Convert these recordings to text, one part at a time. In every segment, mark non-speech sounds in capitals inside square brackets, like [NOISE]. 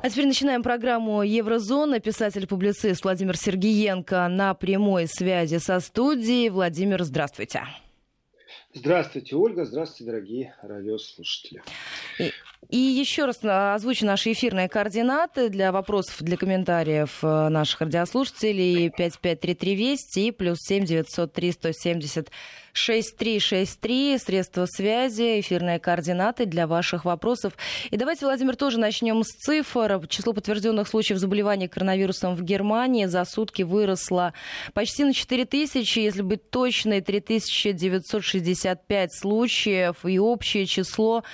А теперь начинаем программу «Еврозона». Писатель-публицист Владимир Сергиенко на прямой связи со студией. Владимир, здравствуйте. Здравствуйте, Ольга. Здравствуйте, дорогие радиослушатели. И, и еще раз озвучу наши эфирные координаты для вопросов, для комментариев э, наших радиослушателей. 5533 Вести и плюс 7 903 170 6363, средства связи, эфирные координаты для ваших вопросов. И давайте, Владимир, тоже начнем с цифр. Число подтвержденных случаев заболевания коронавирусом в Германии за сутки выросло почти на 4 тысячи, если быть точной, 3965 случаев, и общее число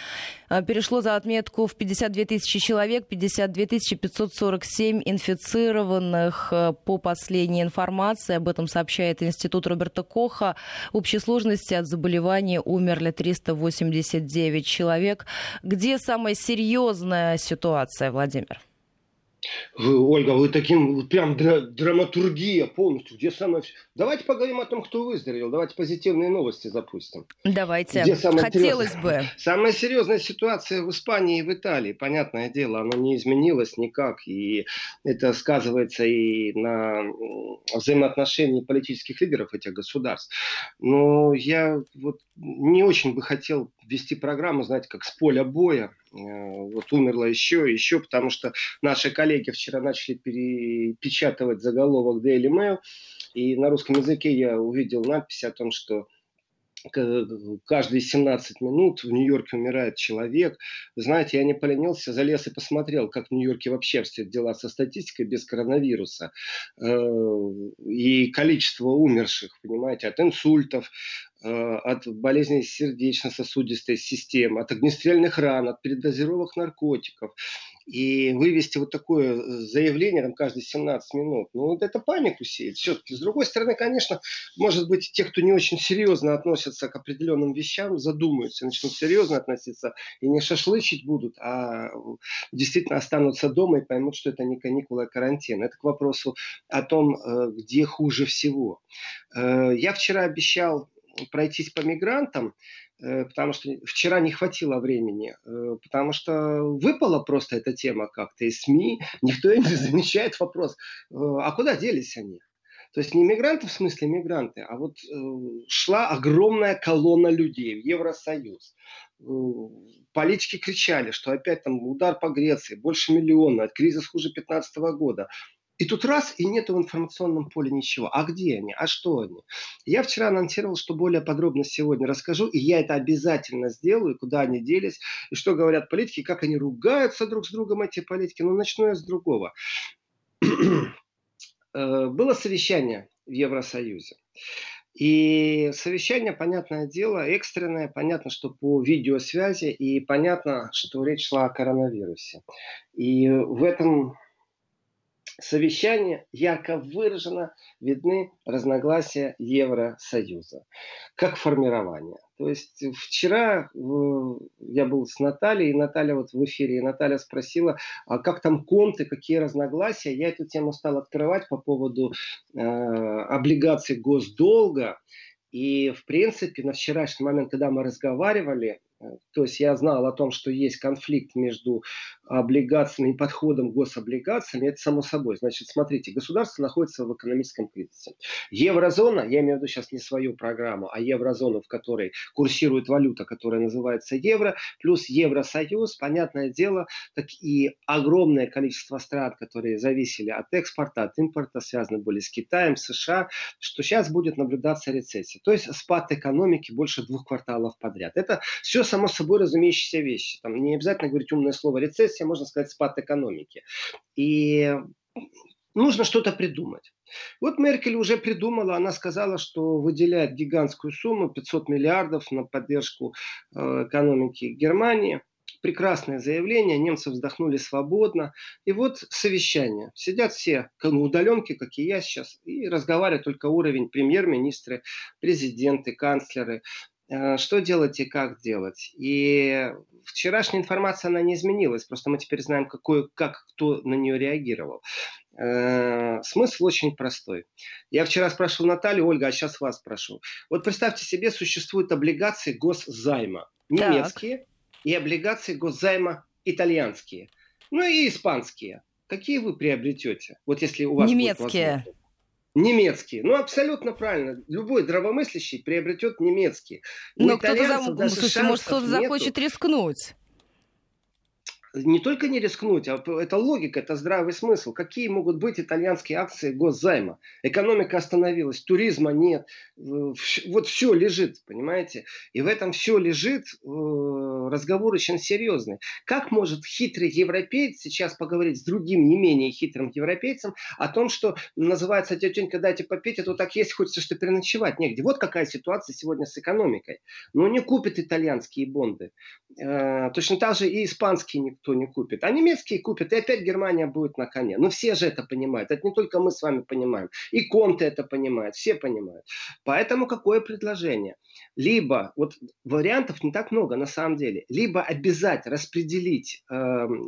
перешло за отметку в 52 тысячи человек, 52 547 инфицированных э, по последней информации. Об этом сообщает Институт Роберта Коха. Общее сложности от заболевания умерли 389 человек. Где самая серьезная ситуация, Владимир? Вы, Ольга, вы таким прям драматургия полностью. Где самое... Давайте поговорим о том, кто выздоровел. Давайте позитивные новости запустим. Давайте. Где самое Хотелось серьезное? бы. Самая серьезная ситуация в Испании и в Италии. Понятное дело, она не изменилась никак. И это сказывается и на взаимоотношении политических лидеров этих государств. Но я вот не очень бы хотел вести программу, знаете, как с поля боя. Э, вот умерло еще, еще, потому что наши коллеги вчера начали перепечатывать заголовок Daily Mail, и на русском языке я увидел надпись о том, что каждые 17 минут в Нью-Йорке умирает человек. Знаете, я не поленился, залез и посмотрел, как в Нью-Йорке вообще обстоят дела со статистикой без коронавируса. Э, и количество умерших, понимаете, от инсультов, от болезней сердечно-сосудистой системы, от огнестрельных ран, от передозировок наркотиков и вывести вот такое заявление там каждые 17 минут, ну вот это панику сеет. Все-таки, с другой стороны, конечно, может быть, те, кто не очень серьезно относятся к определенным вещам, задумаются, начнут серьезно относиться и не шашлычить будут, а действительно останутся дома и поймут, что это не каникулы, а карантин. Это к вопросу о том, э, где хуже всего. Э, я вчера обещал пройтись по мигрантам, Э, потому что вчера не хватило времени, э, потому что выпала просто эта тема как-то из СМИ, никто не [LAUGHS] замечает вопрос, э, а куда делись они? То есть не мигранты в смысле мигранты, а вот шла огромная колонна людей в Евросоюз. Политики кричали, что опять там удар по Греции, больше миллиона, кризис хуже 2015 года. И тут раз, и нет в информационном поле ничего. А где они? А что они? Я вчера анонсировал, что более подробно сегодня расскажу, и я это обязательно сделаю, куда они делись, и что говорят политики, как они ругаются друг с другом, эти политики. Но начну я с другого. [CLEARS THROAT] Э, было совещание в Евросоюзе. И совещание, понятное дело, экстренное, понятно, что по видеосвязи, и понятно, что речь шла о коронавирусе. И в этом совещания ярко выраженно видны разногласия Евросоюза как формирование. То есть вчера я был с Натальей, и Наталья вот в эфире, и Наталья спросила, а как там конты, какие разногласия. Я эту тему стал открывать по поводу э, облигаций госдолга. И, в принципе, на вчерашний момент, когда мы разговаривали, то есть я знал о том, что есть конфликт между облигациями и подходом к гособлигациям, это само собой. Значит, смотрите, государство находится в экономическом кризисе. Еврозона, я имею в виду сейчас не свою программу, а еврозону, в которой курсирует валюта, которая называется евро, плюс Евросоюз, понятное дело, так и огромное количество стран, которые зависели от экспорта, от импорта, связаны были с Китаем, США, что сейчас будет наблюдаться рецессия. То есть спад экономики больше двух кварталов подряд. Это все само собой разумеющиеся вещи. Там не обязательно говорить умное слово рецессия, можно сказать спад экономики. И нужно что-то придумать. Вот Меркель уже придумала, она сказала, что выделяет гигантскую сумму, 500 миллиардов на поддержку э, экономики Германии. Прекрасное заявление, немцы вздохнули свободно. И вот совещание. Сидят все на удаленке, как и я сейчас, и разговаривают только уровень премьер-министры, президенты, канцлеры. Э, что делать и как делать. И вчерашняя информация, она не изменилась, просто мы теперь знаем, какой, как кто на нее реагировал. Э, смысл очень простой. Я вчера спрашивал Наталью, Ольга, а сейчас вас спрошу. Вот представьте себе, существуют облигации госзайма. Немецкие так. и облигации госзайма итальянские. Ну и испанские. Какие вы приобретете? Вот если у вас Немецкие. Немецкие. Ну, абсолютно правильно. Любой здравомыслящий приобретет немецкий. Но кто-то. Слушайте, может, кто-то захочет рискнуть не только не рискнуть, а это логика, это здравый смысл. Какие могут быть итальянские акции госзайма? Экономика остановилась, туризма нет, вот все лежит, понимаете? И в этом все лежит, э, разговор очень серьезный. Как может хитрый европеец сейчас поговорить с другим не менее хитрым европейцем о том, что называется тетенька, дайте попить, это так есть, хочется, что переночевать негде. Вот какая ситуация сегодня с экономикой. Но не купят итальянские бонды. Э, точно так же и испанские никто не купит. А немецкие купят, и опять Германия будет на коне. Но все же это понимают. Это не только мы с вами понимаем. И Конте это понимает, все понимают. Поэтому какое предложение? Либо, вот вариантов не так много на самом деле, либо обязать распределить э,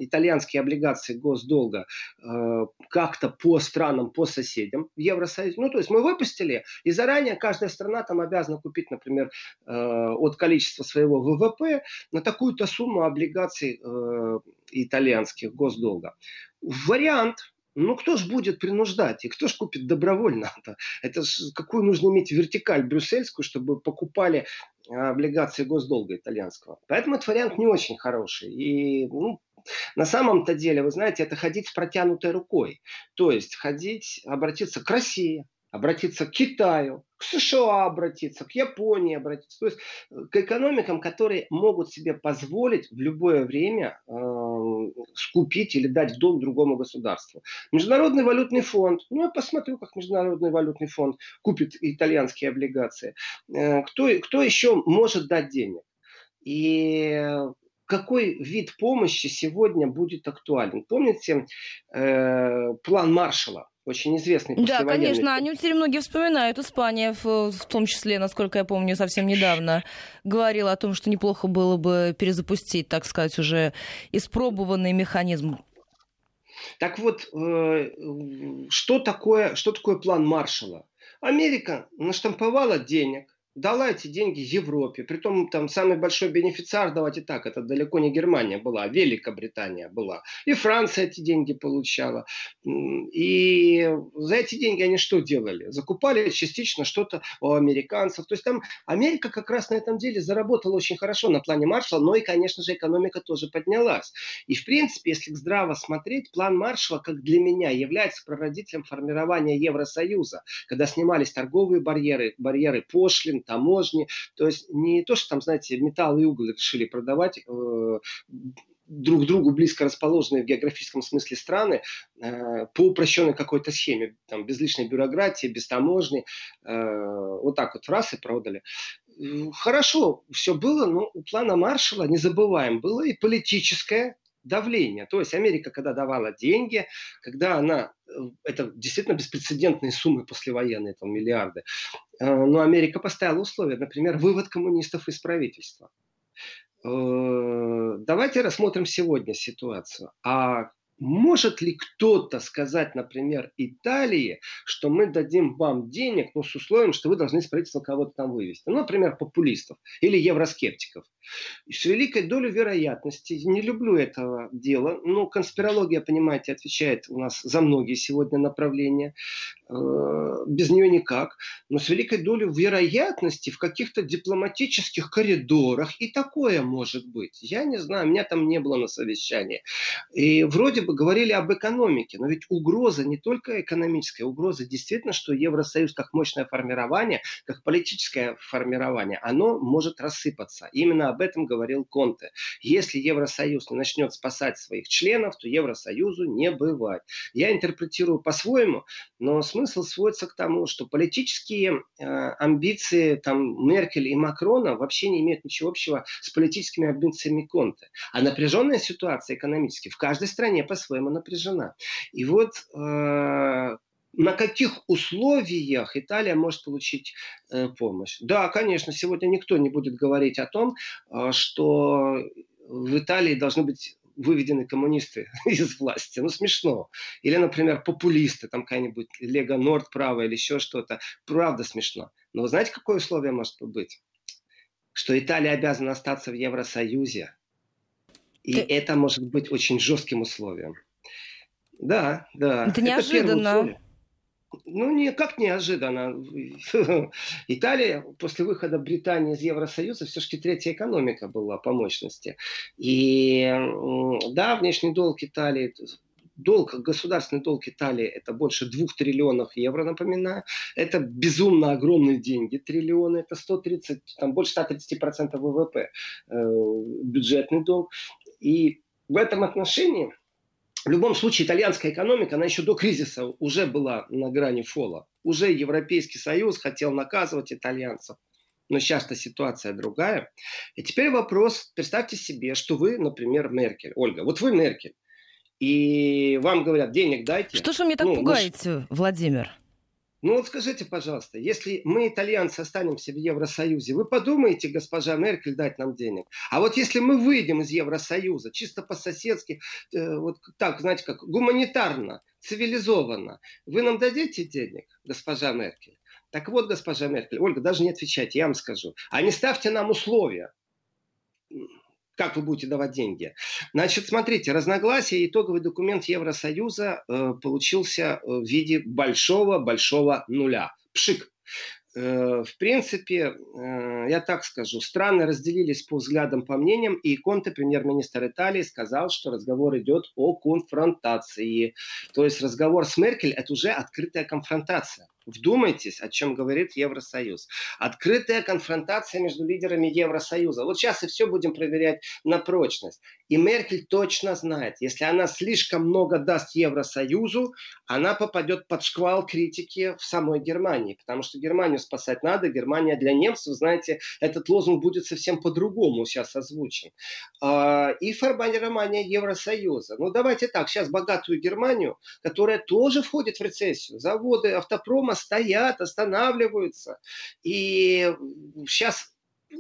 итальянские облигации госдолга э, как-то по странам, по соседям в Евросоюзе. Ну, то есть мы выпустили, и заранее каждая страна там обязана купить, например, э, от количества своего ВВП на такую-то сумму облигаций э, итальянских госдолга. Вариант, ну, кто ж будет принуждать? И кто ж купит добровольно? -то? Это ж какую нужно иметь вертикаль брюссельскую, чтобы покупали облигации госдолга итальянского. Поэтому этот вариант не очень хороший. И ну, на самом-то деле, вы знаете, это ходить с протянутой рукой. То есть ходить, обратиться к России, обратиться к Китаю, к США обратиться, к Японии обратиться. То есть э, к экономикам, которые могут себе позволить в любое время э, скупить или дать в долг другому государству. Международный валютный фонд. Ну, я посмотрю, как Международный валютный фонд купит итальянские облигации. Э, кто, кто еще может дать денег? И какой вид помощи сегодня будет актуален? Помните э, план Маршала? Очень известный Да, конечно, они теперь многие вспоминают. Испания, в, в том числе, насколько я помню, совсем недавно говорила о том, что неплохо было бы перезапустить, так сказать, уже испробованный механизм. Так вот, э, что такое, что такое план Маршала? Америка наштамповала денег, дала эти деньги Европе. Притом там самый большой бенефициар, давайте так, это далеко не Германия была, а Великобритания была. И Франция эти деньги получала. И за эти деньги они что делали? Закупали частично что-то у американцев. То есть там Америка как раз на этом деле заработала очень хорошо на плане Маршалла, но и, конечно же, экономика тоже поднялась. И, в принципе, если здраво смотреть, план Маршалла, как для меня, является прародителем формирования Евросоюза, когда снимались торговые барьеры, барьеры пошлин, таможни. То есть не то, что там, знаете, металл и уголь решили продавать, э, друг другу близко расположенные в географическом смысле страны э, по упрощенной какой-то схеме, там, без лишней бюрократии, без таможни, э, вот так вот раз и продали. Хорошо, все было, но у плана Маршала, не забываем, было и политическое давление. То есть Америка, когда давала деньги, когда она, э, это действительно беспрецедентные суммы послевоенные, там миллиарды, э, но Америка поставила условия, например, вывод коммунистов из правительства. Э, давайте рассмотрим сегодня ситуацию. А может ли кто-то сказать, например, Италии, что мы дадим вам денег, но с условием, что вы должны с правительства кого-то там вывести? Ну, например, популистов или евроскептиков. И с великой долей вероятности, не люблю этого дела, но конспирология, понимаете, отвечает у нас за многие сегодня направления, без нее никак, но с великой долей вероятности в каких-то дипломатических коридорах и такое может быть. Я не знаю, меня там не было на совещании. И вроде бы говорили об экономике, но ведь угроза не только экономическая, угроза действительно, что Евросоюз как мощное формирование, как политическое формирование, оно может рассыпаться. Именно об этом говорил Конте. Если Евросоюз не начнет спасать своих членов, то Евросоюзу не бывать. Я интерпретирую по-своему, но смысл сводится к тому, что политические э, амбиции там, Меркель и Макрона вообще не имеют ничего общего с политическими амбициями Конте. А напряженная ситуация экономически в каждой стране по-своему напряжена. И вот э, на каких условиях Италия может получить э, помощь. Да, конечно, сегодня никто не будет говорить о том, э, что в Италии должны быть выведены коммунисты [LAUGHS] из власти. Ну, смешно. Или, например, популисты, там какая-нибудь Лего Норд право или еще что-то. Правда смешно. Но вы знаете, какое условие может быть? Что Италия обязана остаться в Евросоюзе. И Ты... это может быть очень жестким условием. Да, да. Это неожиданно. Ну, никак неожиданно. [LAUGHS] Италия после выхода Британии из Евросоюза все-таки третья экономика была по мощности. И да, внешний долг Италии долг, государственный долг Италии это больше двух триллионов евро, напоминаю. Это безумно огромные деньги, триллионы, это 130, там больше 130% ВВП э, бюджетный долг. И в этом отношении в любом случае, итальянская экономика, она еще до кризиса уже была на грани фола. Уже Европейский Союз хотел наказывать итальянцев. Но сейчас-то ситуация другая. И теперь вопрос, представьте себе, что вы, например, Меркель. Ольга, вот вы Меркель. И вам говорят, денег дайте. Что же вы мне так ну, пугаете, мы... Владимир? Ну вот скажите, пожалуйста, если мы, итальянцы, останемся в Евросоюзе, вы подумаете, госпожа Меркель, дать нам денег? А вот если мы выйдем из Евросоюза, чисто по-соседски, э, вот так, знаете, как гуманитарно, цивилизованно, вы нам дадите денег, госпожа Меркель? Так вот, госпожа Меркель, Ольга, даже не отвечайте, я вам скажу. А не ставьте нам условия как вы будете давать деньги. Значит, смотрите, разногласия, итоговый документ Евросоюза э, получился э, в виде большого-большого нуля. Пшик. Э, в принципе, э, я так скажу, страны разделились по взглядам, по мнениям, и Конте, премьер-министр Италии, сказал, что разговор идет о конфронтации. То есть разговор с Меркель – это уже открытая конфронтация. Вдумайтесь, о чем говорит Евросоюз. Открытая конфронтация между лидерами Евросоюза. Вот сейчас и все будем проверять на прочность. И Меркель точно знает, если она слишком много даст Евросоюзу, она попадет под шквал критики в самой Германии. Потому что Германию спасать надо. Германия для немцев, знаете, этот лозунг будет совсем по-другому сейчас озвучен. А, и формирование Евросоюза. Ну давайте так, сейчас богатую Германию, которая тоже входит в рецессию. Заводы автопрома стоят, останавливаются. И сейчас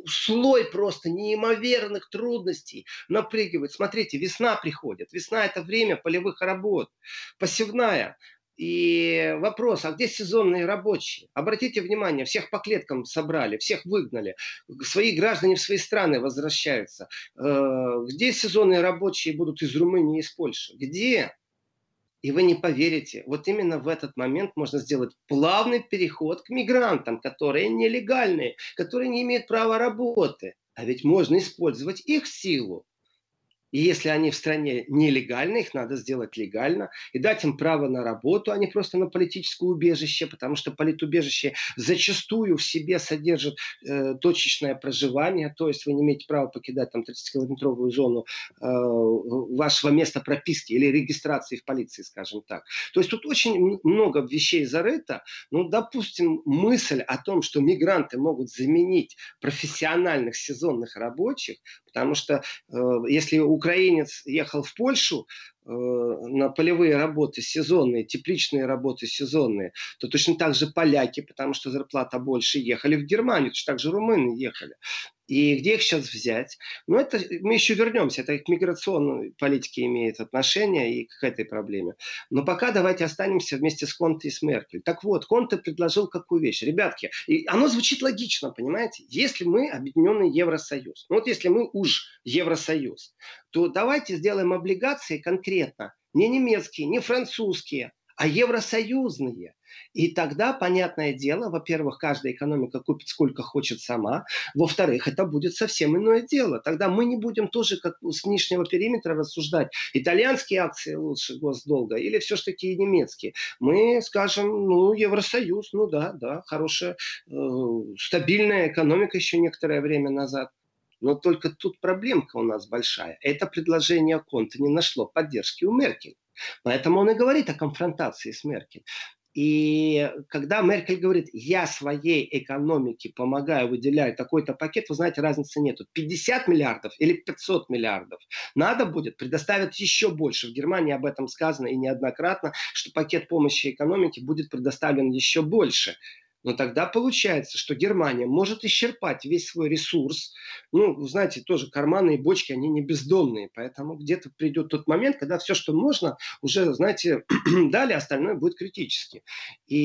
слой просто неимоверных трудностей напрягивает. Смотрите, весна приходит. Весна – это время полевых работ. Посевная. И вопрос, а где сезонные рабочие? Обратите внимание, всех по клеткам собрали, всех выгнали. Свои граждане в свои страны возвращаются. Э, где сезонные рабочие будут из Румынии из Польши? Где? И вы не поверите, вот именно в этот момент можно сделать плавный переход к мигрантам, которые нелегальные, которые не имеют права работы. А ведь можно использовать их силу. И если они в стране нелегальны, их надо сделать легально и дать им право на работу, а не просто на политическое убежище, потому что политубежище зачастую в себе содержит э, точечное проживание, то есть вы не имеете права покидать там 30-километровую зону э, вашего места прописки или регистрации в полиции, скажем так. То есть тут очень много вещей зарыто. Ну, допустим, мысль о том, что мигранты могут заменить профессиональных сезонных рабочих, потому что э, если у украинец ехал в Польшу на полевые работы сезонные, тепличные работы сезонные, то точно так же поляки, потому что зарплата больше, ехали в Германию, точно так же румыны ехали. И где их сейчас взять? Ну, это мы еще вернемся. Это к миграционной политике имеет отношение и к этой проблеме. Но пока давайте останемся вместе с Конте и с Меркель. Так вот, Конте предложил какую вещь? Ребятки, и оно звучит логично, понимаете? Если мы объединенный Евросоюз, ну вот если мы уж Евросоюз, то давайте сделаем облигации конкретно. Не немецкие, не французские, а евросоюзные. И тогда, понятное дело, во-первых, каждая экономика купит сколько хочет сама. Во-вторых, это будет совсем иное дело. Тогда мы не будем тоже как с нижнего периметра рассуждать, итальянские акции лучше госдолга или все-таки немецкие. Мы скажем, ну, Евросоюз, ну да, да, хорошая, э, стабильная экономика еще некоторое время назад. Но только тут проблемка у нас большая. Это предложение Конта не нашло поддержки у Меркель. Поэтому он и говорит о конфронтации с Меркель. И когда Меркель говорит, я своей экономике помогаю, выделяю такой-то пакет, вы знаете, разницы нету. 50 миллиардов или 500 миллиардов. Надо будет предоставить еще больше. В Германии об этом сказано и неоднократно, что пакет помощи экономике будет предоставлен еще больше. Но тогда получается, что Германия может исчерпать весь свой ресурс. Ну, знаете, тоже карманы и бочки, они не бездонные. Поэтому где-то придет тот момент, когда все, что можно, уже, знаете, [CLEARS THROAT] дали, остальное будет критически. И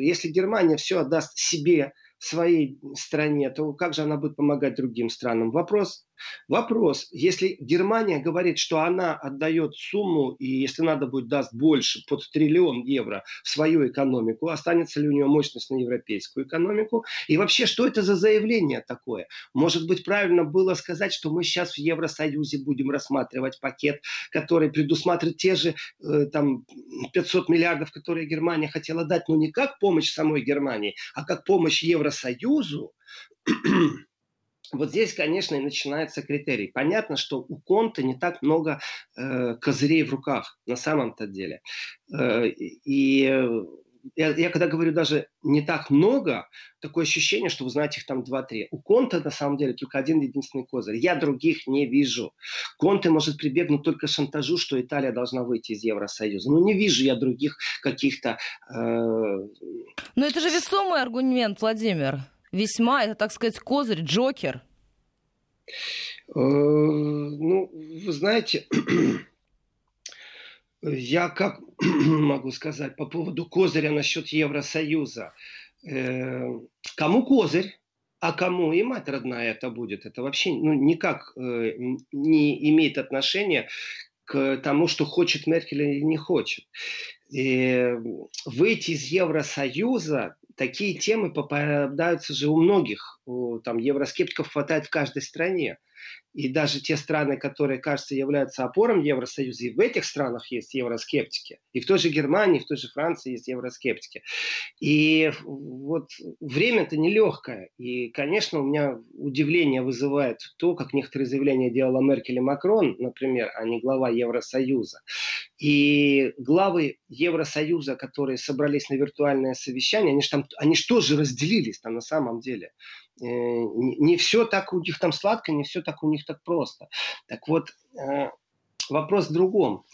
если Германия все отдаст себе, своей стране, то как же она будет помогать другим странам? Вопрос Вопрос, если Германия говорит, что она отдает сумму, и если надо будет, даст больше, под триллион евро в свою экономику, останется ли у нее мощность на европейскую экономику? И вообще, что это за заявление такое? Может быть, правильно было сказать, что мы сейчас в Евросоюзе будем рассматривать пакет, который предусматривает те же э, там, 500 миллиардов, которые Германия хотела дать, но не как помощь самой Германии, а как помощь Евросоюзу, вот здесь, конечно, и начинается критерий. Понятно, что у Конта не так много э, козырей в руках на самом-то деле. Э, и я, я когда говорю даже не так много, такое ощущение, что вы знаете их там 2-3. У Конта на самом деле только один единственный козырь. Я других не вижу. Конте может прибегнуть только шантажу, что Италия должна выйти из Евросоюза. Но не вижу я других каких-то... Э... Но это же весомый аргумент, Владимир весьма, это, так сказать, козырь, джокер? Э, ну, вы знаете, [CLEARS THROAT] я как [CLEARS THROAT] могу сказать по поводу козыря насчет Евросоюза. Э, кому козырь? А кому и мать родная это будет? Это вообще ну, никак э, не имеет отношения к тому, что хочет Меркель или не хочет. И выйти из Евросоюза такие темы попадаются же у многих. Там евроскептиков хватает в каждой стране. И даже те страны, которые, кажется, являются опором Евросоюза, и в этих странах есть евроскептики. И в той же Германии, и в той же Франции есть евроскептики. И вот время-то нелегкое. И, конечно, у меня удивление вызывает то, как некоторые заявления делала Меркель и Макрон, например, а не глава Евросоюза. И главы Евросоюза, которые собрались на виртуальное совещание, они же там, они же тоже разделились там на самом деле. Э, не все так у них там сладко, не все так у них так просто. Так вот, э, вопрос в другом.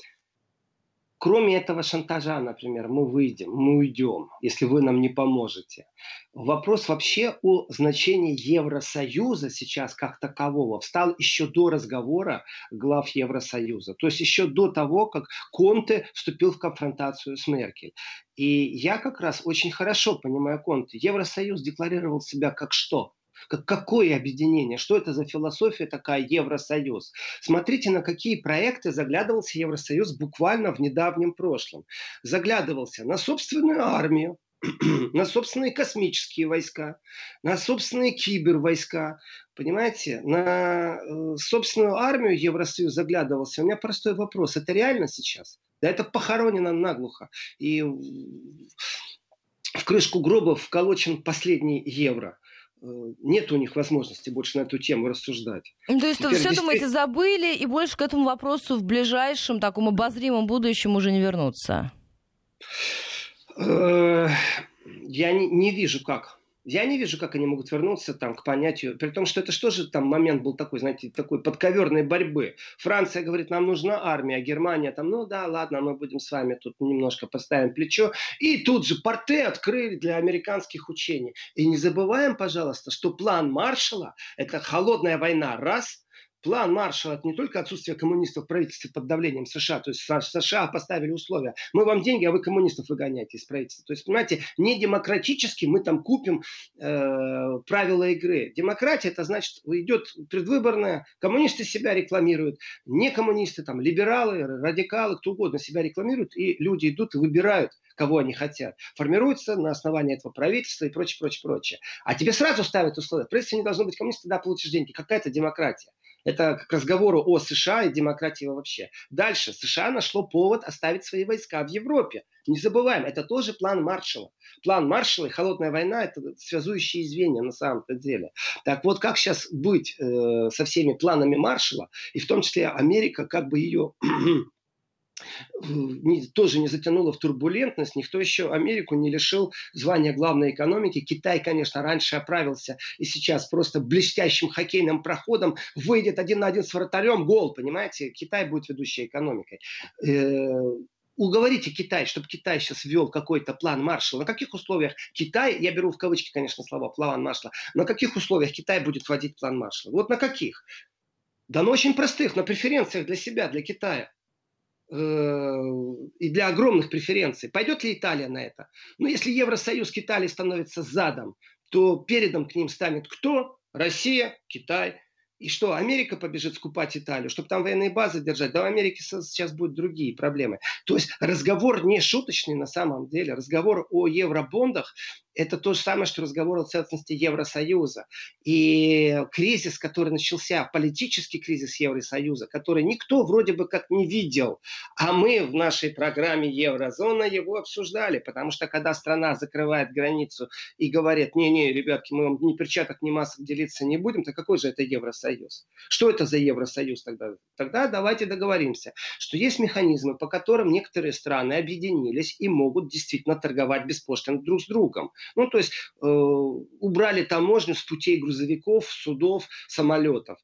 Кроме этого шантажа, например, мы выйдем, мы уйдем, если вы нам не поможете. Вопрос вообще о значении Евросоюза сейчас как такового встал еще до разговора глав Евросоюза. То есть еще до того, как Конте вступил в конфронтацию с Меркель. И я как раз очень хорошо понимаю Конте. Евросоюз декларировал себя как что? Как, какое объединение? Что это за философия такая Евросоюз? Смотрите, на какие проекты заглядывался Евросоюз буквально в недавнем прошлом. Заглядывался на собственную армию, [CLEARS THROAT] на собственные космические войска, на собственные кибервойска, понимаете, на э, собственную армию Евросоюз заглядывался. У меня простой вопрос, это реально сейчас? Да это похоронено наглухо. И в крышку гроба вколочен последний евро. Э, нет у них возможности больше на эту тему рассуждать. Ну, то есть вы все, думаете, забыли, и больше к этому вопросу в ближайшем, таком обозримом будущем уже не вернуться? Э, я не, не вижу, как. Я не вижу, как они могут вернуться там, к понятию, при том, что это что же там момент был такой, знаете, такой подковерной борьбы. Франция говорит, нам нужна армия, а Германия там, ну да, ладно, мы будем с вами тут немножко поставим плечо. И тут же порты открыли для американских учений. И не забываем, пожалуйста, что план Маршала – это холодная война, раз – план Маршалла это не только отсутствие коммунистов в правительстве под давлением США, то есть США поставили условия, мы вам деньги, а вы коммунистов выгоняете из правительства. То есть, понимаете, не демократически мы там купим э, правила игры. Демократия это значит идет предвыборная, коммунисты себя рекламируют, не коммунисты, там либералы, радикалы, кто угодно себя рекламируют, и люди идут и выбирают кого они хотят, формируется на основании этого правительства и прочее, прочее, прочее. А тебе сразу ставят условия. В правительстве не должно быть коммунистов, тогда получишь деньги. Какая-то демократия. Это к разговору о США и демократии вообще. Дальше. США нашло повод оставить свои войска в Европе. Не забываем, это тоже план Маршалла. План Маршалла и холодная война – это связующие звенья на самом-то деле. Так вот, как сейчас быть э, со всеми планами Маршалла, и в том числе Америка, как бы ее [CLEARS THROAT] тоже не затянуло в турбулентность, никто еще Америку не лишил звания главной экономики. Китай, конечно, раньше оправился и сейчас просто блестящим хоккейным проходом выйдет один на один с вратарем, гол, понимаете? Китай будет ведущей экономикой. Э, уговорите Китай, чтобы Китай сейчас ввел какой-то план Маршалла. На каких условиях Китай, я беру в кавычки, конечно, слова, план Маршалла, на каких условиях Китай будет вводить план Маршалла? Вот на каких? Да на очень простых, на преференциях для себя, для Китая. Э, и для огромных преференций. Пойдет ли Италия на это? Ну, если Евросоюз к Италии становится задом, то передом к ним станет кто? Россия, Китай. И что, Америка побежит скупать Италию, чтобы там военные базы держать? Да в Америке сейчас будут другие проблемы. То есть разговор не шуточный на самом деле. Разговор о евробондах это то же самое, что разговор о целостности Евросоюза. И кризис, который начался, политический кризис Евросоюза, который никто вроде бы как не видел, а мы в нашей программе Еврозона его обсуждали, потому что когда страна закрывает границу и говорит, не-не, ребятки, мы вам ни перчаток, ни масок делиться не будем, то какой же это Евросоюз? Что это за Евросоюз тогда? Тогда давайте договоримся, что есть механизмы, по которым некоторые страны объединились и могут действительно торговать беспошлино друг с другом. Ну, то есть э, убрали таможню с путей грузовиков, судов, самолетов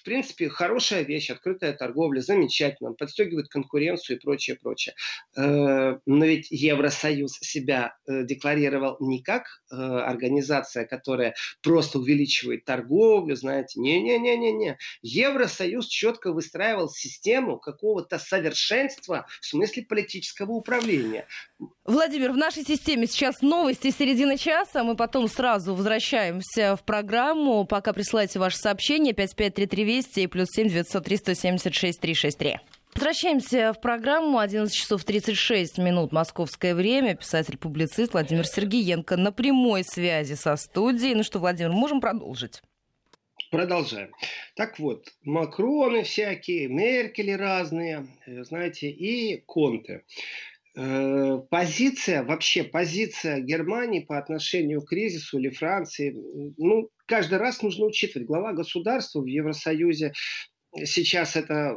в принципе, хорошая вещь, открытая торговля, замечательно, подстегивает конкуренцию и прочее, прочее. Э, но ведь Евросоюз себя э, декларировал не как э, организация, которая просто увеличивает торговлю, знаете, не-не-не-не-не. Евросоюз четко выстраивал систему какого-то совершенства в смысле политического управления. Владимир, в нашей системе сейчас новости середины часа. Мы потом сразу возвращаемся в программу. Пока присылайте ваши сообщения 553320 и плюс 7 903 176 363. Возвращаемся в программу. 11 часов 36 минут московское время. Писатель-публицист Владимир Сергеенко на прямой связи со студией. Ну что, Владимир, можем продолжить? Продолжаем. Так вот, Макроны всякие, Меркели разные, э, знаете, и Конте. Э, позиция, вообще позиция Германии по отношению к кризису или Франции, ну, каждый раз нужно учитывать. Глава государства в Евросоюзе сейчас это э,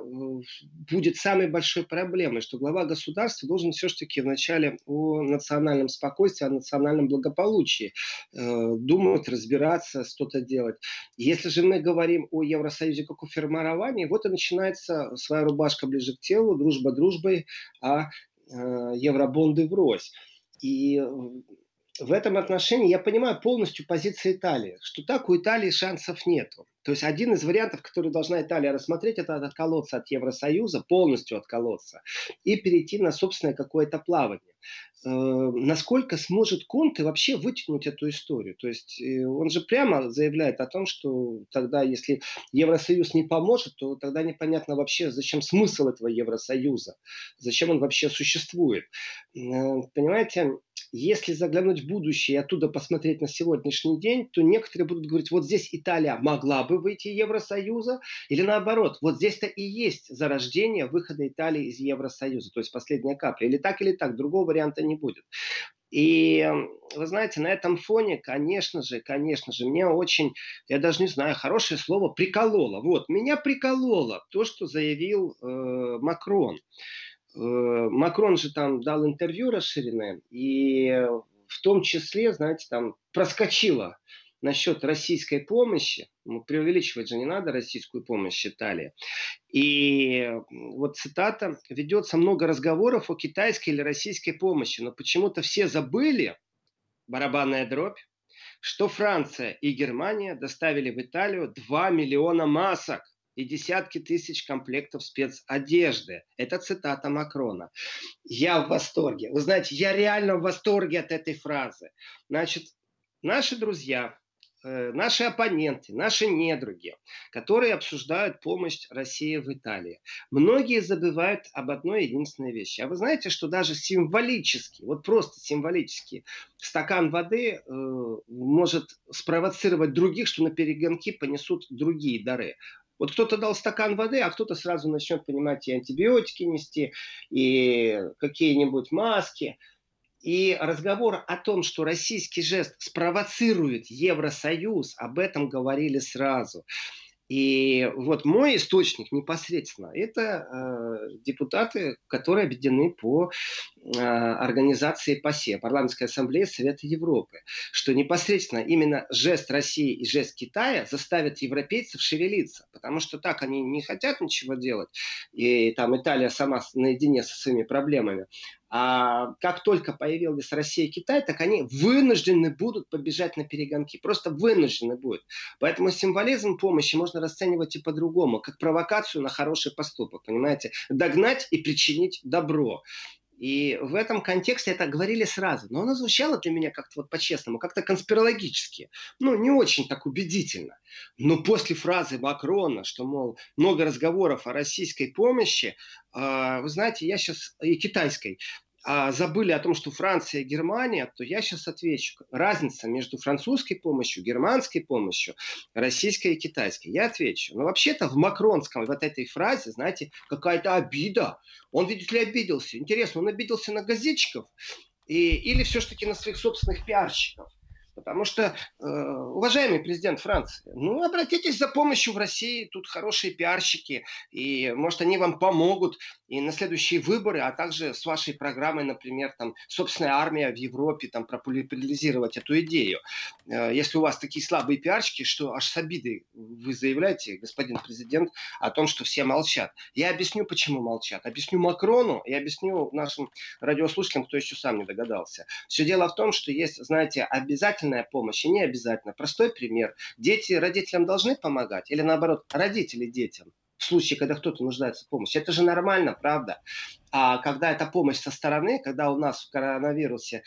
будет самой большой проблемой, что глава государства должен все-таки вначале о национальном спокойствии, о национальном благополучии э, думать, разбираться, что-то делать. Если же мы говорим о Евросоюзе как о формировании, вот и начинается своя рубашка ближе к телу, дружба дружбой, а Э, евробонды врозь. И в этом отношении я понимаю полностью позицию Италии, что так у Италии шансов нету. То есть один из вариантов, который должна Италия рассмотреть, это отколоться от Евросоюза, полностью отколоться, и перейти на собственное какое-то плавание. Э, насколько сможет Конте вообще вытянуть эту историю? То есть э, он же прямо заявляет о том, что тогда, если Евросоюз не поможет, то тогда непонятно вообще, зачем смысл этого Евросоюза, зачем он вообще существует. Э, понимаете, если заглянуть в будущее и оттуда посмотреть на сегодняшний день, то некоторые будут говорить, вот здесь Италия могла бы выйти из Евросоюза, или наоборот, вот здесь-то и есть зарождение выхода Италии из Евросоюза, то есть последняя капля. Или так, или так, другого варианта не будет. И вы знаете, на этом фоне, конечно же, конечно же, мне очень, я даже не знаю, хорошее слово прикололо. Вот, меня прикололо то, что заявил э, Макрон. Э, Макрон же там дал интервью расширенное, и в том числе, знаете, там проскочило насчет российской помощи, ну, преувеличивать же не надо российскую помощь Италии. И вот цитата, ведется много разговоров о китайской или российской помощи, но почему-то все забыли, барабанная дробь, что Франция и Германия доставили в Италию 2 миллиона масок и десятки тысяч комплектов спецодежды. Это цитата Макрона. Я в восторге. Вы знаете, я реально в восторге от этой фразы. Значит, наши друзья, э, наши оппоненты, наши недруги, которые обсуждают помощь России в Италии, многие забывают об одной единственной вещи. А вы знаете, что даже символически, вот просто символически, стакан воды э, может спровоцировать других, что на перегонки понесут другие дары. Вот кто-то дал стакан воды, а кто-то сразу начнет, понимать, и антибиотики нести, и какие-нибудь маски. И разговор о том, что российский жест спровоцирует Евросоюз, об этом говорили сразу. И вот мой источник непосредственно это э, депутаты, которые объединены по э, организации ПАСЕ, Парламентской ассамблеи Совета Европы, что непосредственно именно жест России и жест Китая заставят европейцев шевелиться, потому что так они не хотят ничего делать, и там Италия сама наедине со своими проблемами, а как только появилась Россия и Китай, так они вынуждены будут побежать на перегонки. Просто вынуждены будут. Поэтому символизм помощи можно расценивать и по-другому, как провокацию на хороший поступок, понимаете? Догнать и причинить добро. И в этом контексте это говорили сразу. Но оно звучало для меня как-то вот по-честному, как-то конспирологически. Ну, не очень так убедительно. Но после фразы Макрона, что, мол, много разговоров о российской помощи, а, вы знаете, я сейчас и китайской, а забыли о том, что Франция и Германия, то я сейчас отвечу. Разница между французской помощью, германской помощью, российской и китайской. Я отвечу. Но вообще-то в макронском вот этой фразе, знаете, какая-то обида. Он, видите ли, обиделся. Интересно, он обиделся на газетчиков и, или все-таки на своих собственных пиарщиков? Потому что, э, уважаемый президент Франции, ну, обратитесь за помощью в России, тут хорошие пиарщики, и, может, они вам помогут и на следующие выборы, а также с вашей программой, например, там, собственная армия в Европе, там, пропуляризировать эту идею. Э, если у вас такие слабые пиарщики, что аж с обидой вы заявляете, господин президент, о том, что все молчат. Я объясню, почему молчат. Объясню Макрону и объясню нашим радиослушателям, кто еще сам не догадался. Все дело в том, что есть, знаете, обязательно обязательная помощь и не обязательно. Простой пример. Дети родителям должны помогать или наоборот, родители детям в случае, когда кто-то нуждается в помощи. Это же нормально, правда? А когда эта помощь со стороны, когда у нас в коронавирусе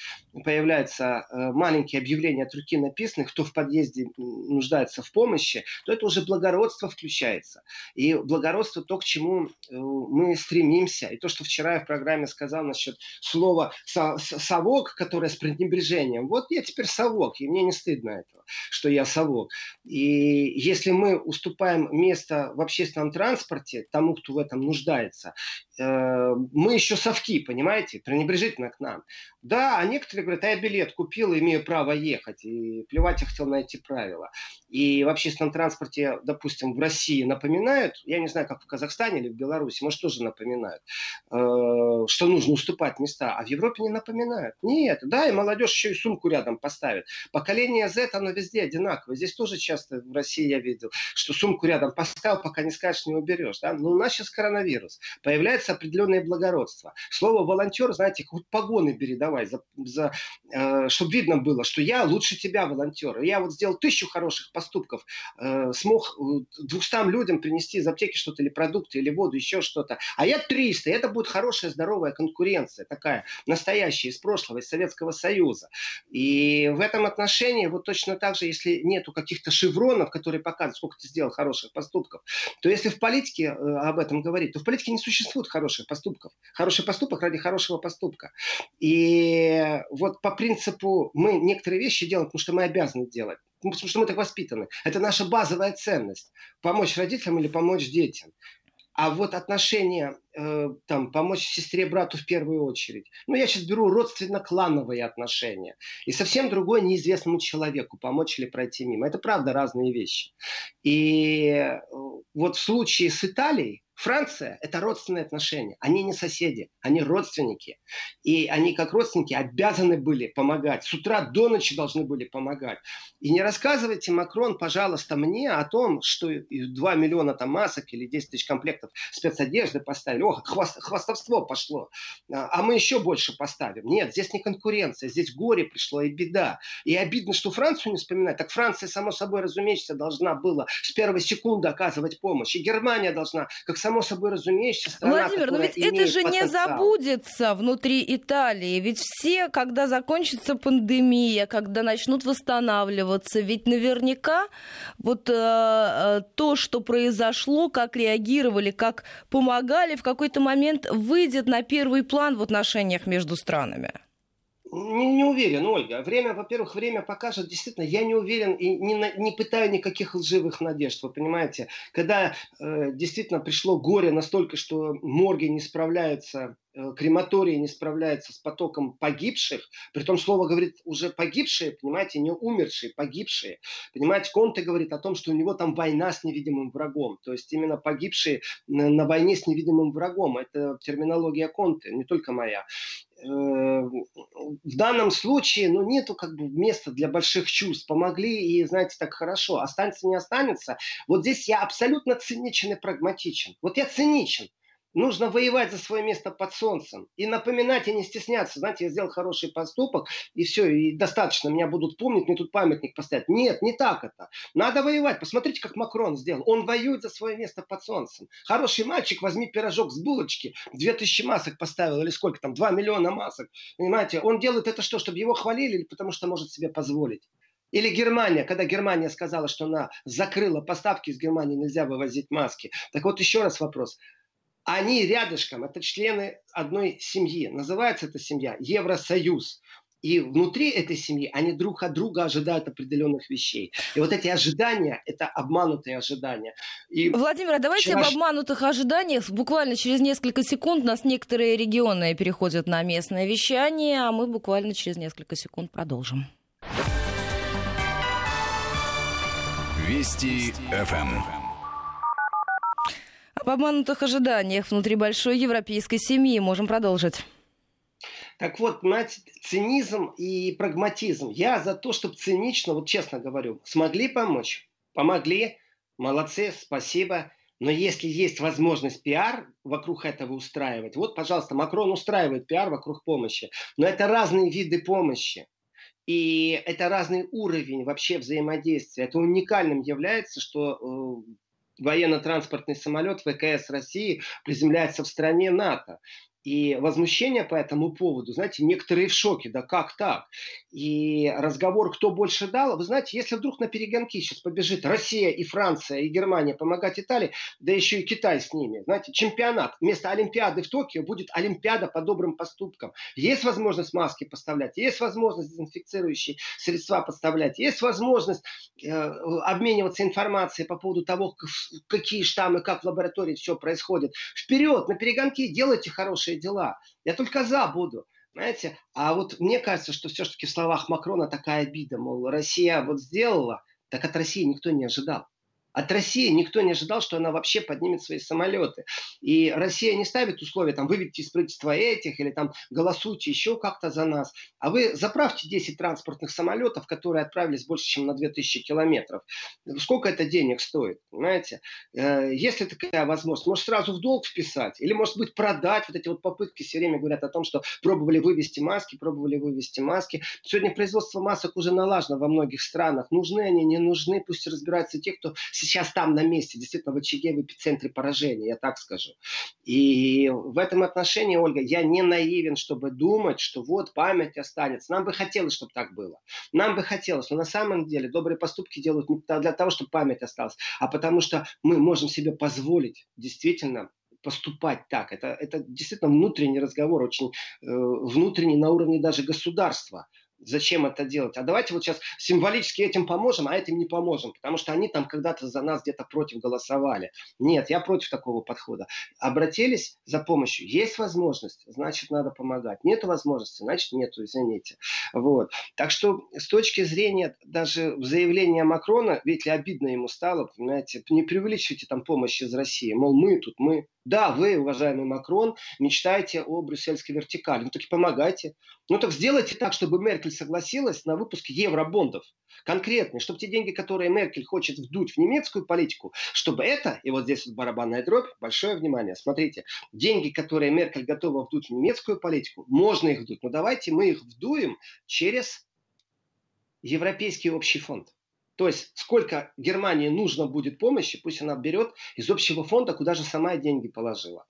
появляются э, маленькие объявления от руки написанных, кто в подъезде нуждается в помощи, то это уже благородство включается. И благородство то, к чему э, мы стремимся. И то, что вчера я в программе сказал насчет слова «совок», которое с пренебрежением. Вот я теперь совок, и мне не стыдно этого, что я совок. И если мы уступаем место в общественном транспорте тому, кто в этом нуждается, э, мы еще совки, понимаете, пренебрежительно к нам. Да, а некоторые говорят, а я билет купил имею право ехать. И плевать я хотел на эти правила. И в общественном транспорте, допустим, в России напоминают, я не знаю, как в Казахстане или в Беларуси, может, тоже напоминают, э, что нужно уступать места, а в Европе не напоминают. Нет, да, и молодежь еще и сумку рядом поставит. Поколение Z, оно везде одинаковое. Здесь тоже часто в России я видел, что сумку рядом поставил, пока не скажешь, не уберешь. Да? Но у нас сейчас коронавирус. Появляется определенное благородство. Слово волонтер, знаете, хоть погоны передавай, за, за, э, чтобы видно было, что я лучше тебя волонтер. Я вот сделал тысячу хороших поступков, э, смог 200 э, людям принести из аптеки что-то или продукты, или воду, еще что-то. А я 300. Это будет хорошая, здоровая конкуренция, такая настоящая из прошлого, из Советского Союза. И в этом отношении вот точно так же, если нету каких-то шевронов, которые показывают, сколько ты сделал хороших поступков, то если в политике э, об этом говорить, то в политике не существует хороших поступков. Хороший поступок ради хорошего поступка. И вот по принципу мы некоторые вещи делаем, потому что мы обязаны делать. Ну, потому что мы так воспитаны. Это наша базовая ценность. Помочь родителям или помочь детям. А вот отношения, э, там, помочь сестре, брату в первую очередь. Ну, я сейчас беру родственно-клановые отношения. И совсем другое неизвестному человеку помочь или пройти мимо. Это правда разные вещи. И э, вот в случае с Италией, Франция – это родственные отношения. Они не соседи, они родственники. И они как родственники обязаны были помогать. С утра до ночи должны были помогать. И не рассказывайте, Макрон, пожалуйста, мне о том, что 2 миллиона там масок или 10 тысяч комплектов спецодежды поставили. Ох, хвост, хвастовство пошло. А, а мы еще больше поставим. Нет, здесь не конкуренция, здесь горе пришло и беда. И обидно, что Францию не вспоминать. Так Франция, само собой разумеется, должна была с первой секунды оказывать помощь. И Германия должна, как само собой разумеется, страна, Владимир, но ведь это же потенциал. не забудется внутри Италии. Ведь все, когда закончится пандемия, когда начнут восстанавливаться, ведь наверняка вот э, э, то, что произошло, как реагировали, как помогали, в какой-то момент выйдет на первый план в отношениях между странами. Не, не уверен, Ольга. Время, во-первых, время покажет. Действительно, я не уверен и не, не пытаю никаких лживых надежд. Вы понимаете, когда э, действительно пришло горе настолько, что морги не справляются э, крематории не справляется с потоком погибших, при том слово говорит уже погибшие, понимаете, не умершие, погибшие. Понимаете, Конте говорит о том, что у него там война с невидимым врагом, то есть именно погибшие на, на войне с невидимым врагом. Это терминология Конте, не только моя. В данном случае, ну, нету как бы места для больших чувств. Помогли и, знаете, так хорошо. Останется, не останется. Вот здесь я абсолютно циничен и прагматичен. Вот я циничен. Нужно воевать за свое место под солнцем. И напоминать, и не стесняться. Знаете, я сделал хороший поступок, и все, и достаточно. Меня будут помнить, мне тут памятник поставить. Нет, не так это. Надо воевать. Посмотрите, как Макрон сделал. Он воюет за свое место под солнцем. Хороший мальчик, возьми пирожок с булочки. Две тысячи масок поставил, или сколько там, два миллиона масок. Понимаете, он делает это что, чтобы его хвалили, или потому что может себе позволить? Или Германия, когда Германия сказала, что она закрыла поставки из Германии, нельзя вывозить маски. Так вот еще раз вопрос. Они рядышком, это члены одной семьи. Называется эта семья Евросоюз. И внутри этой семьи они друг от друга ожидают определенных вещей. И вот эти ожидания – это обманутые ожидания. И Владимир, а давайте вчера... об обманутых ожиданиях. Буквально через несколько секунд у нас некоторые регионы переходят на местное вещание, а мы буквально через несколько секунд продолжим. Вести ФМ. Об обманутых ожиданиях внутри большой европейской семьи можем продолжить. Так вот, знаете, цинизм и прагматизм. Я за то, чтобы цинично, вот честно говорю, смогли помочь? Помогли. Молодцы, спасибо. Но если есть возможность пиар вокруг этого устраивать, вот, пожалуйста, Макрон устраивает пиар вокруг помощи. Но это разные виды помощи. И это разный уровень вообще взаимодействия. Это уникальным является, что э, военно-транспортный самолет ВКС России приземляется в стране НАТО. И возмущение по этому поводу, знаете, некоторые в шоке, да как так? И разговор, кто больше дал, вы знаете, если вдруг на перегонки сейчас побежит Россия и Франция и Германия помогать Италии, да еще и Китай с ними, знаете, чемпионат, вместо Олимпиады в Токио будет Олимпиада по добрым поступкам. Есть возможность маски поставлять, есть возможность дезинфицирующие средства поставлять, есть возможность э, обмениваться информацией по поводу того, какие штаммы, как в лаборатории все происходит. Вперед, на перегонки делайте хорошие дела. Я только за буду. Знаете, а вот мне кажется, что все-таки в словах Макрона такая обида, мол, Россия вот сделала, так от России никто не ожидал. От России никто не ожидал, что она вообще поднимет свои самолеты. И Россия не ставит условия, там, выведите из правительства этих, или там, голосуйте еще как-то за нас. А вы заправьте 10 транспортных самолетов, которые отправились больше, чем на 2000 километров. Сколько это денег стоит, понимаете? Э, если такая возможность, может сразу в долг вписать, или, может быть, продать вот эти вот попытки, все время говорят о том, что пробовали вывести маски, пробовали вывести маски. Сегодня производство масок уже налажено во многих странах. Нужны они, не нужны, пусть разбираются те, кто сейчас там на месте, действительно в очаге, в эпицентре поражения, я так скажу. И в этом отношении, Ольга, я не наивен, чтобы думать, что вот память останется. Нам бы хотелось, чтобы так было. Нам бы хотелось, но на самом деле добрые поступки делают не для того, чтобы память осталась, а потому что мы можем себе позволить действительно поступать так. Это, это действительно внутренний разговор, очень э, внутренний на уровне даже государства зачем это делать. А давайте вот сейчас символически этим поможем, а этим не поможем, потому что они там когда-то за нас где-то против голосовали. Нет, я против такого подхода. Обратились за помощью. Есть возможность, значит, надо помогать. Нет возможности, значит, нету, извините. Вот. Так что с точки зрения даже заявления Макрона, ведь обидно ему стало, понимаете, не преувеличивайте там помощь из России. Мол, мы тут, мы. Да, вы, уважаемый Макрон, мечтаете о брюссельской вертикали. Ну так и помогайте. Ну так сделайте так, чтобы Меркель согласилась на выпуск евробондов. Конкретно, чтобы те деньги, которые Меркель хочет вдуть в немецкую политику, чтобы это, и вот здесь вот барабанная дробь, большое внимание, смотрите, деньги, которые Меркель готова вдуть в немецкую политику, можно их вдуть, но давайте мы их вдуем через Европейский общий фонд. То есть, сколько Германии нужно будет помощи, пусть она берет из общего фонда, куда же сама деньги положила.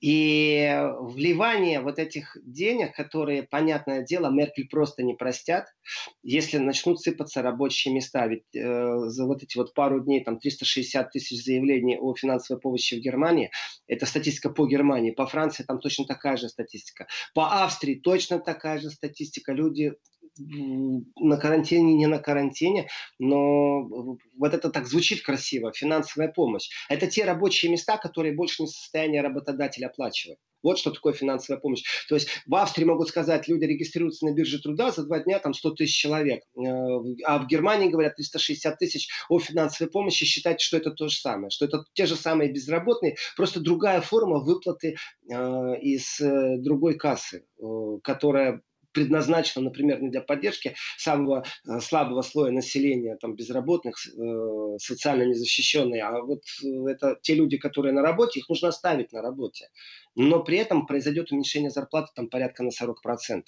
И вливание вот этих денег, которые, понятное дело, Меркель просто не простят, если начнут сыпаться рабочие места. Ведь э, за вот эти вот пару дней, там 360 тысяч заявлений о финансовой помощи в Германии, это статистика по Германии. По Франции там точно такая же статистика. По Австрии точно такая же статистика. Люди на карантине, не на карантине, но вот это так звучит красиво, финансовая помощь. Это те рабочие места, которые больше не в состоянии работодатель оплачивать. Вот что такое финансовая помощь. То есть в Австрии могут сказать, люди регистрируются на бирже труда, за два дня там 100 тысяч человек. Э, а в Германии говорят 360 тысяч о финансовой помощи. Считайте, что это то же самое, что это те же самые безработные, просто другая форма выплаты э, из э, другой кассы, которая предназначено, например, для поддержки самого э, слабого слоя населения, там, безработных, э, социально незащищенные, а вот э, это те люди, которые на работе, их нужно оставить на работе. Но при этом произойдет уменьшение зарплаты там порядка на 40%.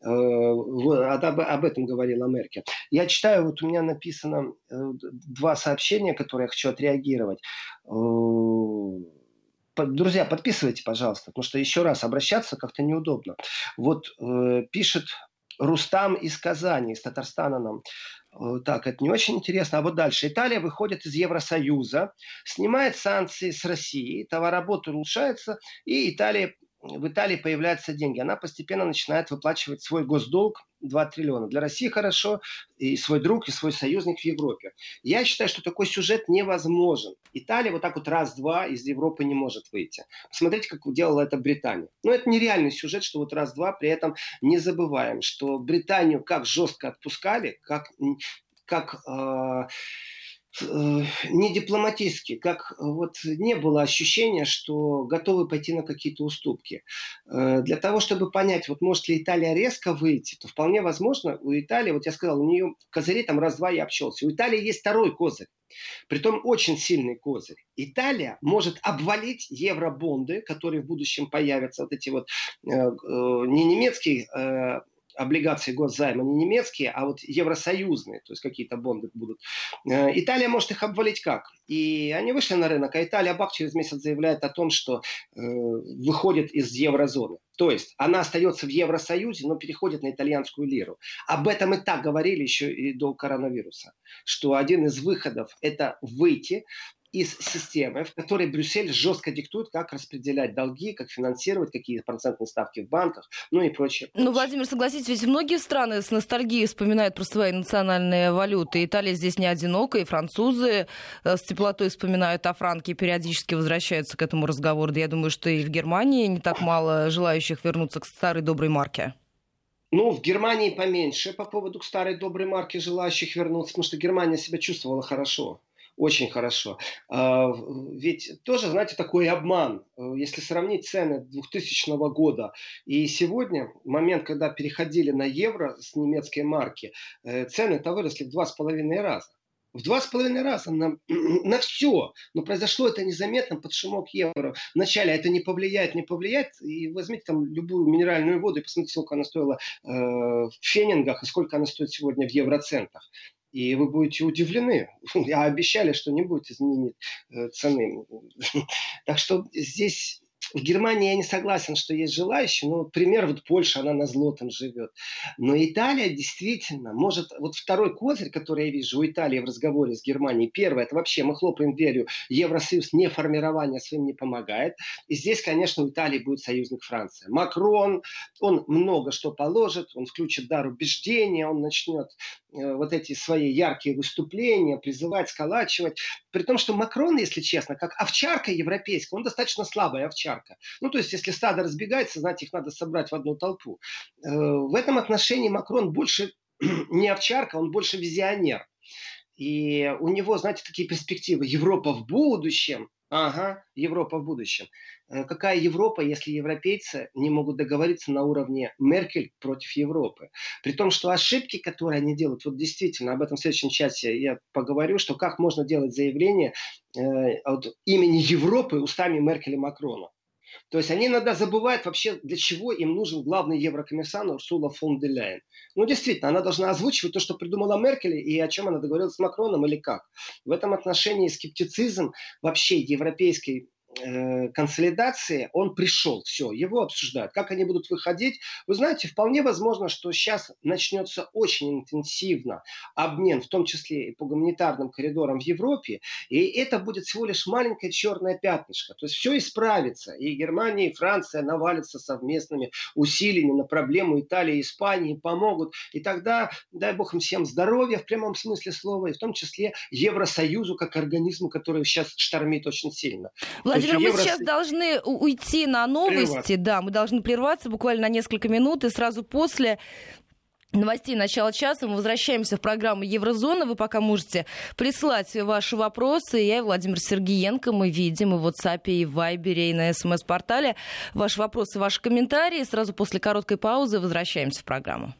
Об, об этом говорила Меркель. Я читаю, вот у меня написано два сообщения, которые я хочу отреагировать друзья, подписывайте, пожалуйста, потому что еще раз обращаться как-то неудобно. Вот э, пишет Рустам из Казани, из Татарстана нам. Э, так, это не очень интересно. А вот дальше. Италия выходит из Евросоюза, снимает санкции с России, товарооборот улучшается, и Италия в Италии появляются деньги. Она постепенно начинает выплачивать свой госдолг 2 триллиона. Для России хорошо, и свой друг, и свой союзник в Европе. Я считаю, что такой сюжет невозможен. Италия вот так вот раз-два из Европы не может выйти. Посмотрите, как делала это Британия. Но это нереальный сюжет, что вот раз-два, при этом не забываем, что Британию как жестко отпускали, как, как э, не дипломатически, как вот не было ощущения, что готовы пойти на какие-то уступки. Э, для того, чтобы понять, вот может ли Италия резко выйти, то вполне возможно у Италии, вот я сказал, у нее козыри там раз-два я общался. У Италии есть второй козырь. Притом очень сильный козырь. Италия может обвалить евробонды, которые в будущем появятся, вот эти вот э, э, не немецкие э, облигации госзайма не немецкие, а вот евросоюзные, то есть какие-то бонды будут. Э, Италия может их обвалить как? И они вышли на рынок, а Италия БАК через месяц заявляет о том, что э, выходит из еврозоны. То есть она остается в Евросоюзе, но переходит на итальянскую лиру. Об этом и так говорили еще и до коронавируса, что один из выходов это выйти из системы, в которой Брюссель жестко диктует, как распределять долги, как финансировать, какие процентные ставки в банках, ну и прочее. Ну, Владимир, согласитесь, ведь многие страны с ностальгией вспоминают про свои национальные валюты. Италия здесь не одинока, и французы э, с теплотой вспоминают о франке и периодически возвращаются к этому разговору. Да я думаю, что и в Германии не так мало желающих вернуться к старой доброй марке. Ну, в Германии поменьше по поводу к старой доброй марке желающих вернуться, потому что Германия себя чувствовала хорошо очень хорошо. А, ведь тоже, знаете, такой обман. Если сравнить цены 2000 года и сегодня, момент, когда переходили на евро с немецкой марки, э, цены-то выросли в два с половиной раза. В два с половиной раза на, [CLEARS THROAT] на все. Но произошло это незаметно под шумок евро. Вначале это не повлияет, не повлияет. И возьмите там любую минеральную воду и посмотрите, сколько она стоила э, в фенингах и сколько она стоит сегодня в евроцентах. И вы будете удивлены. [LAUGHS] Я обещали, что не будет изменить э, цены. [LAUGHS] Так что здесь в Германии я не согласен, что есть желающие, но пример вот Польша, она на злотом живет. Но Италия действительно может, вот второй козырь, который я вижу у Италии в разговоре с Германией, первое, это вообще мы хлопаем дверью, Евросоюз не формирование своим не помогает. И здесь, конечно, у Италии будет союзник Франция. Макрон, он много что положит, он включит дар убеждения, он начнет Э, вот эти свои яркие выступления, призывать, сколачивать. При том, что Макрон, если честно, как овчарка европейская, он достаточно слабая овчарка. Ну, то есть, если стадо разбегается, знаете, их надо собрать в одну толпу. Э, в этом отношении Макрон больше [CLEARS THROAT] не овчарка, он больше визионер. И у него, знаете, такие перспективы. Европа в будущем. Ага, Европа в будущем. Э, какая Европа, если европейцы не могут договориться на уровне Меркель против Европы? При том, что ошибки, которые они делают, вот действительно, об этом в следующем часе я поговорю, что как можно делать заявление э, от имени Европы устами Меркель и Макрона. То есть они иногда забывают вообще, для чего им нужен главный еврокомиссар Урсула фон де Ляйен. Ну, действительно, она должна озвучивать то, что придумала Меркель и о чем она договорилась с Макроном или как. В этом отношении скептицизм вообще европейской э, консолидации, он пришел, все, его обсуждают. Как они будут выходить? Вы знаете, вполне возможно, что сейчас начнется очень интенсивно обмен, в том числе и по гуманитарным коридорам в Европе, и это будет всего лишь маленькое черное пятнышко. То есть все исправится, и Германия, и Франция навалятся совместными усилиями на проблему Италии и Испании, помогут, и тогда, дай бог им всем здоровья в прямом смысле слова, и в том числе Евросоюзу как организму, который сейчас штормит очень сильно. Владимир, мы Евро... сейчас должны уйти на новости. Да, мы должны прерваться буквально на несколько минут, и сразу после новостей начала часа. Мы возвращаемся в программу Еврозона. Вы пока можете прислать ваши вопросы. Я и Владимир Сергиенко. Мы видим и в WhatsApp, и в Viber, и на смс-портале ваши вопросы, ваши комментарии. Сразу после короткой паузы возвращаемся в программу.